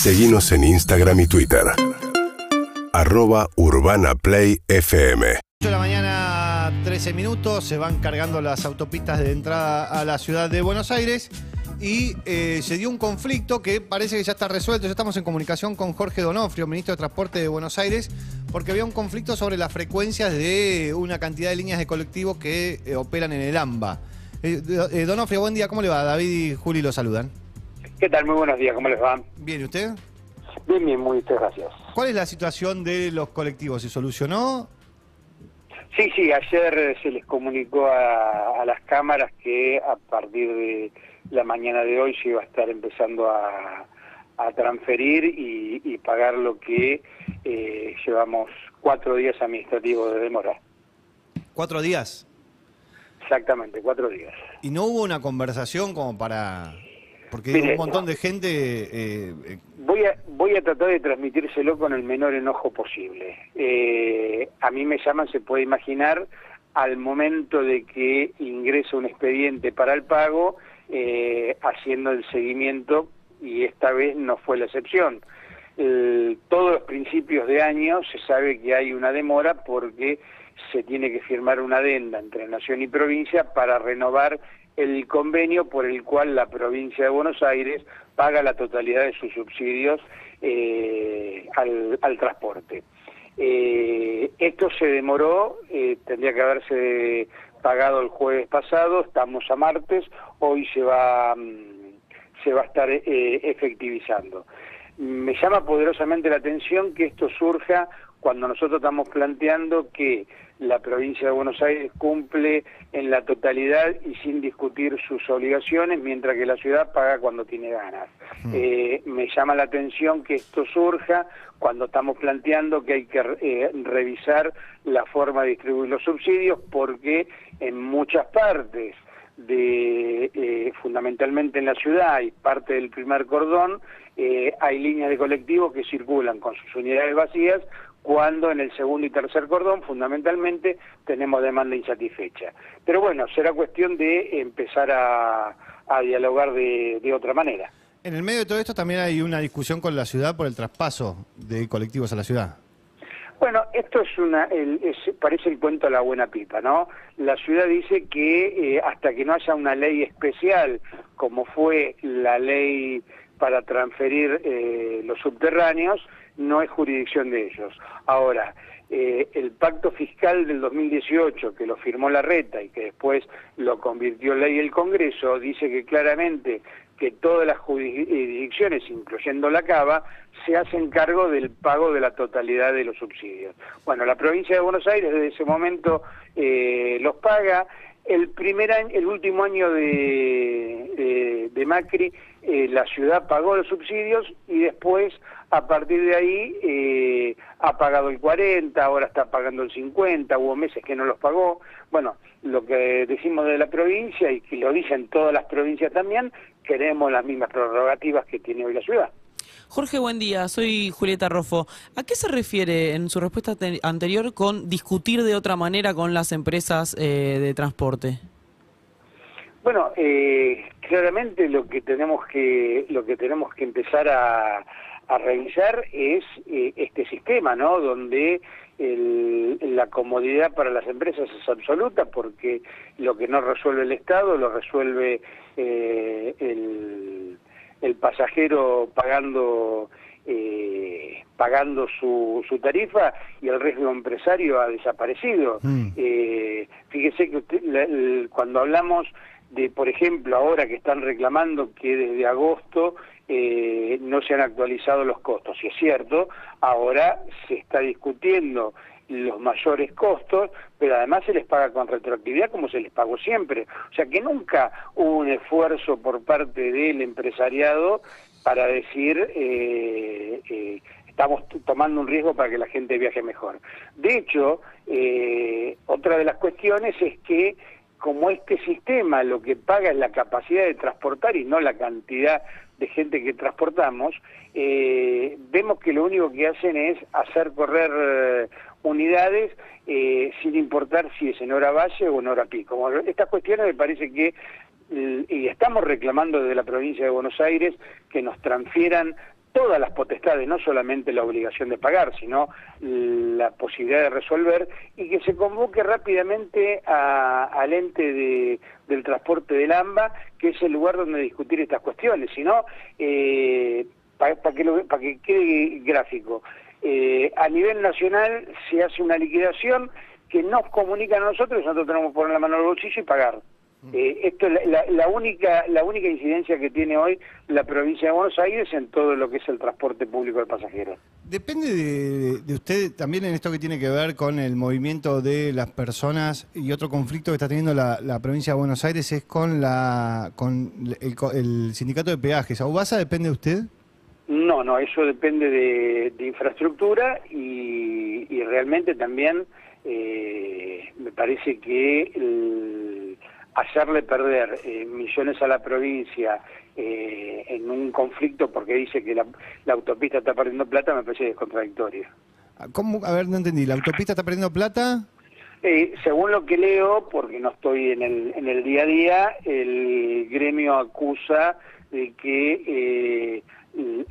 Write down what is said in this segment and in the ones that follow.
Seguimos en Instagram y Twitter. Arroba Urbana Play FM. 8 de la mañana, 13 minutos, se van cargando las autopistas de entrada a la ciudad de Buenos Aires y eh, se dio un conflicto que parece que ya está resuelto. Ya estamos en comunicación con Jorge Donofrio, ministro de Transporte de Buenos Aires, porque había un conflicto sobre las frecuencias de una cantidad de líneas de colectivos que eh, operan en el AMBA. Eh, Donofrio, buen día, ¿cómo le va? David y Juli lo saludan. ¿Qué tal? Muy buenos días, ¿cómo les va? Bien, ¿y usted? Bien, bien, muy muchas gracias. ¿Cuál es la situación de los colectivos? ¿Se solucionó? Sí, sí, ayer se les comunicó a, a las cámaras que a partir de la mañana de hoy se iba a estar empezando a, a transferir y, y pagar lo que eh, llevamos cuatro días administrativos de demora. ¿Cuatro días? Exactamente, cuatro días. ¿Y no hubo una conversación como para...? Porque Mire, un montón de gente... eh, eh, Voy a, voy a tratar de transmitírselo con el menor enojo posible. Eh, a mí me llaman, se puede imaginar, al momento de que ingresa un expediente para el pago, eh, haciendo el seguimiento, y esta vez no fue la excepción. El- todos los principios de año se sabe que hay una demora porque se tiene que firmar una adenda entre Nación y provincia para renovar el convenio por el cual la provincia de Buenos Aires paga la totalidad de sus subsidios eh, al, transporte. Eh, esto se demoró, eh, tendría que haberse pagado el jueves pasado, estamos a martes, hoy se va, mm, se va a estar eh, efectivizando. Me llama poderosamente la atención que esto surja cuando nosotros estamos planteando que la provincia de Buenos Aires cumple en la totalidad y sin discutir sus obligaciones, mientras que la ciudad paga cuando tiene ganas. Eh, me llama la atención que esto surja cuando estamos planteando que hay que eh, revisar la forma de distribuir los subsidios, porque en muchas partes de eh, fundamentalmente en la ciudad y parte del primer cordón eh, hay líneas de colectivos que circulan con sus unidades vacías cuando en el segundo y tercer cordón fundamentalmente tenemos demanda insatisfecha. Pero bueno, será cuestión de empezar a, a dialogar de, de otra manera. en el medio de todo esto también hay una discusión con la ciudad por el traspaso de colectivos a la ciudad. Bueno, esto es una, el- es- parece el cuento de la buena pipa, ¿no? La ciudad dice que eh, hasta que no haya una ley especial, como fue la ley para transferir eh, los subterráneos, no es jurisdicción de ellos. Ahora, eh, el pacto fiscal del 2018, que lo firmó la RETA y que después lo convirtió en ley el Congreso, dice que claramente que todas las jurisdicciones, incluyendo la Cava, se hacen cargo del pago de la totalidad de los subsidios. Bueno, la provincia de Buenos Aires desde ese momento eh, los paga. El primer año, el último año de, de- Macri, eh, la ciudad pagó los subsidios y después, a partir de ahí, eh, ha pagado el 40, ahora está pagando el 50, hubo meses que no los pagó. Bueno, lo que decimos de la provincia y que lo dicen todas las provincias también, queremos las mismas prerrogativas que tiene hoy la ciudad. Jorge, buen día. Soy Julieta Rofo. ¿A qué se refiere en su respuesta te- anterior con discutir de otra manera con las empresas eh, de transporte? Bueno, eh, claramente lo que tenemos que lo que tenemos que empezar a, a revisar es eh, este sistema, ¿no? Donde el- la comodidad para las empresas es absoluta porque lo que no resuelve el Estado lo resuelve eh, el, el pasajero pagando eh, pagando su, su tarifa y el riesgo empresario ha desaparecido. Mm. Eh, fíjese que usted- la- el- cuando hablamos de, por ejemplo, ahora que están reclamando que desde agosto eh, no se han actualizado los costos, y es cierto, ahora se está discutiendo los mayores costos, pero además se les paga con retroactividad como se les pagó siempre. O sea que nunca hubo un esfuerzo por parte del empresariado para decir eh, eh, estamos tomando un riesgo para que la gente viaje mejor. De hecho, eh, otra de las cuestiones es que como este sistema lo que paga es la capacidad de transportar y no la cantidad de gente que transportamos, eh, vemos que lo único que hacen es hacer correr eh, unidades eh, sin importar si es en hora valle o en hora pico. Estas cuestiones me parece que y estamos reclamando desde la provincia de Buenos Aires que nos transfieran todas las potestades, no solamente la obligación de pagar, sino la posibilidad de resolver y que se convoque rápidamente al ente de, del transporte del AMBA, que es el lugar donde discutir estas cuestiones, sino eh, para que, que quede gráfico. Eh, a nivel nacional se hace una liquidación que nos comunica a nosotros, nosotros tenemos que poner la mano al bolsillo y pagar. Eh, esto es la, única la única incidencia que tiene hoy la provincia de Buenos Aires en todo lo que es el transporte público de pasajeros. Depende de, usted también en esto que tiene que ver con el movimiento de las personas y otro conflicto que está teniendo la, provincia de Buenos Aires es con la con el, sindicato de peajes. ¿Aubasa depende de usted? No, no, eso depende de, infraestructura y, realmente también eh, me parece que el, hacerle perder eh, millones a la provincia eh, en un conflicto porque dice que la, autopista está perdiendo plata me parece contradictorio. Ah, ¿Cómo? A ver, no entendí. ¿La autopista está perdiendo plata? Eh, según lo que leo, porque no estoy en el, en el día a día, el gremio acusa de que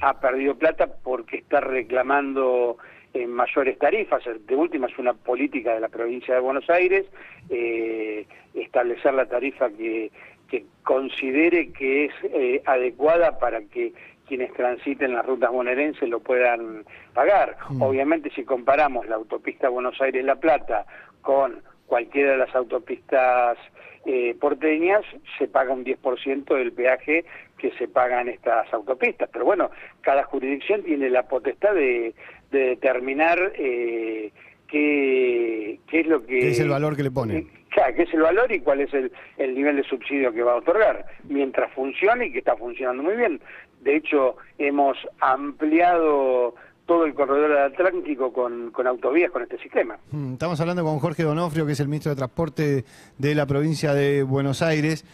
ha perdido plata porque está reclamando en mayores tarifas. De última es una política de la provincia de Buenos Aires, eh, establecer la tarifa que, que considere que es eh, adecuada para que quienes transiten las rutas bonaerenses lo puedan pagar. Mm. Obviamente si comparamos la autopista Buenos Aires-La Plata con cualquiera de las autopistas eh, porteñas, se paga un 10% del peaje que se paga en estas autopistas. Pero bueno, cada jurisdicción tiene la potestad de, determinar eh, qué, qué, es lo que... ¿Qué es el valor que le pone? Claro, qué es el valor y cuál es el, el nivel de subsidio que va a otorgar, mientras funcione y que está funcionando muy bien. De hecho, hemos ampliado todo el corredor atlántico con, con autovías con este sistema. Mm, estamos hablando con Jorge Donofrio, que es el ministro de Transporte de la provincia de Buenos Aires.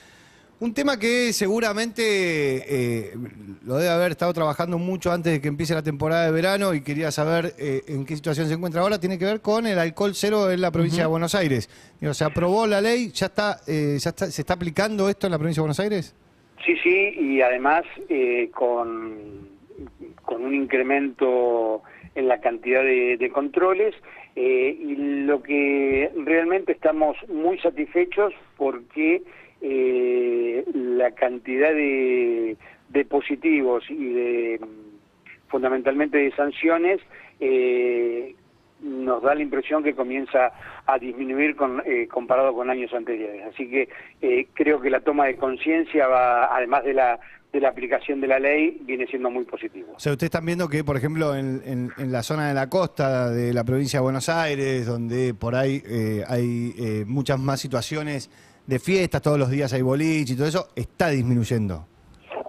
Un tema que seguramente eh, lo debe haber estado trabajando mucho antes de que empiece la temporada de verano y quería saber eh, en qué situación se encuentra ahora, tiene que ver con el alcohol cero en la provincia de Buenos Aires. ¿Se aprobó la ley? ¿Ya está, eh, ya está, se está aplicando esto en la provincia de Buenos Aires? Sí, sí, y además con, con un incremento en la cantidad de, controles y lo que realmente estamos muy satisfechos porque eh, la cantidad de, positivos y de fundamentalmente de sanciones eh, nos da la impresión que comienza a disminuir con, eh, comparado con años anteriores. Así que eh, creo que la toma de conciencia va, además de la de la aplicación de la ley viene siendo muy positivo. O sea, ustedes están viendo que, por ejemplo, en, en, la zona de la costa de la provincia de Buenos Aires, donde por ahí hay muchas más situaciones de fiestas, todos los días hay boliche y todo eso, está disminuyendo.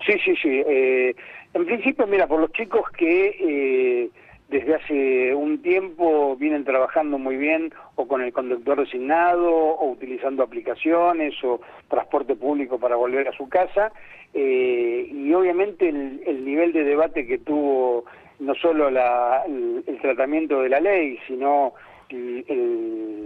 Sí, sí, sí. Eh, en principio, mira, por los chicos que eh, desde hace un tiempo vienen trabajando muy bien o con el conductor designado o utilizando aplicaciones o transporte público para volver a su casa eh, y obviamente el, nivel de debate que tuvo no solo el, tratamiento de la ley, sino el, el,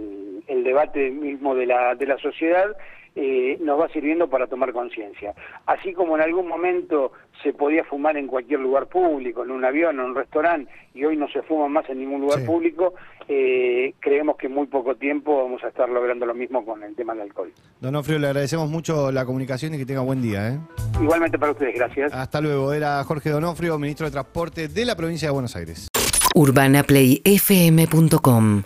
debate mismo de la, de la sociedad eh, nos va sirviendo para tomar conciencia. Así como en algún momento se podía fumar en cualquier lugar público, en un avión, en un restaurante, y hoy no se fuma más en ningún lugar público, eh, creemos que en muy poco tiempo vamos a estar logrando lo mismo con el tema del alcohol. Don Ofrio, le agradecemos mucho la comunicación y que tenga buen día. ¿eh? Igualmente para ustedes, gracias. Hasta luego. Era Jorge Donofrio, ministro de Transporte de la provincia de Buenos Aires. UrbanaPlayFM.com